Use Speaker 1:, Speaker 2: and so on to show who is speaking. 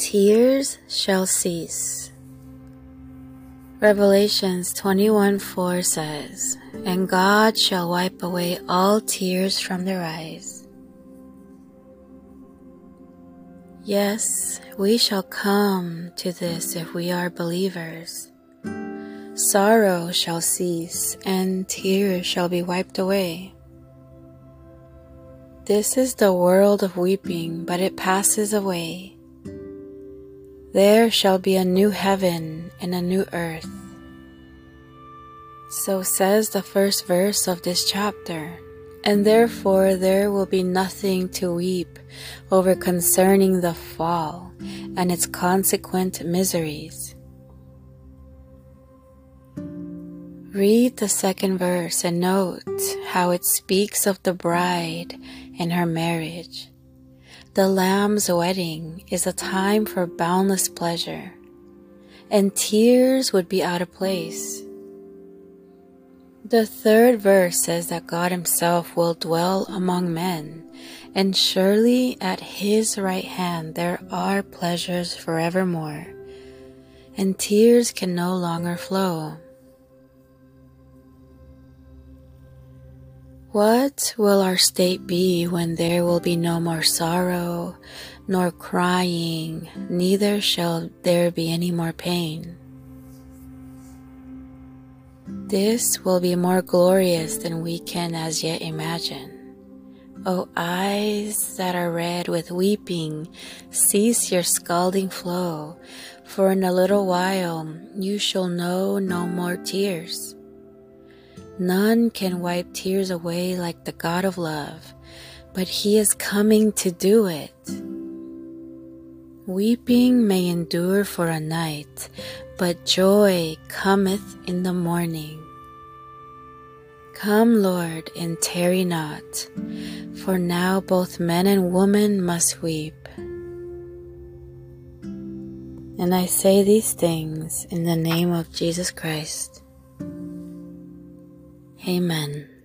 Speaker 1: tears shall cease. Revelations 21 4 says, And God shall wipe away all tears from their eyes. Yes, we shall come to this if we are believers. Sorrow shall cease and tears shall be wiped away. This is the world of weeping, but it passes away. There shall be a new heaven and a new earth. So says the first verse of this chapter. And therefore there will be nothing to weep over concerning the fall and its consequent miseries. Read the second verse and note how it speaks of the bride and her marriage. The Lamb's wedding is a time for boundless pleasure, and tears would be out of place. The third verse says that God Himself will dwell among men, and surely at His right hand there are pleasures forevermore, and tears can no longer flow. What will our state be when there will be no more sorrow, nor crying, neither shall there be any more pain? This will be more glorious than we can as yet imagine. O eyes that are red with weeping, cease your scalding flow, for in a little while you shall know no more tears. None can wipe tears away like the God of love, but He is coming to do it. Weeping may endure for a night, but joy cometh in the morning. Come, Lord, and tarry not, for now both men and women must weep. And I say these things in the name of Jesus Christ. Amen.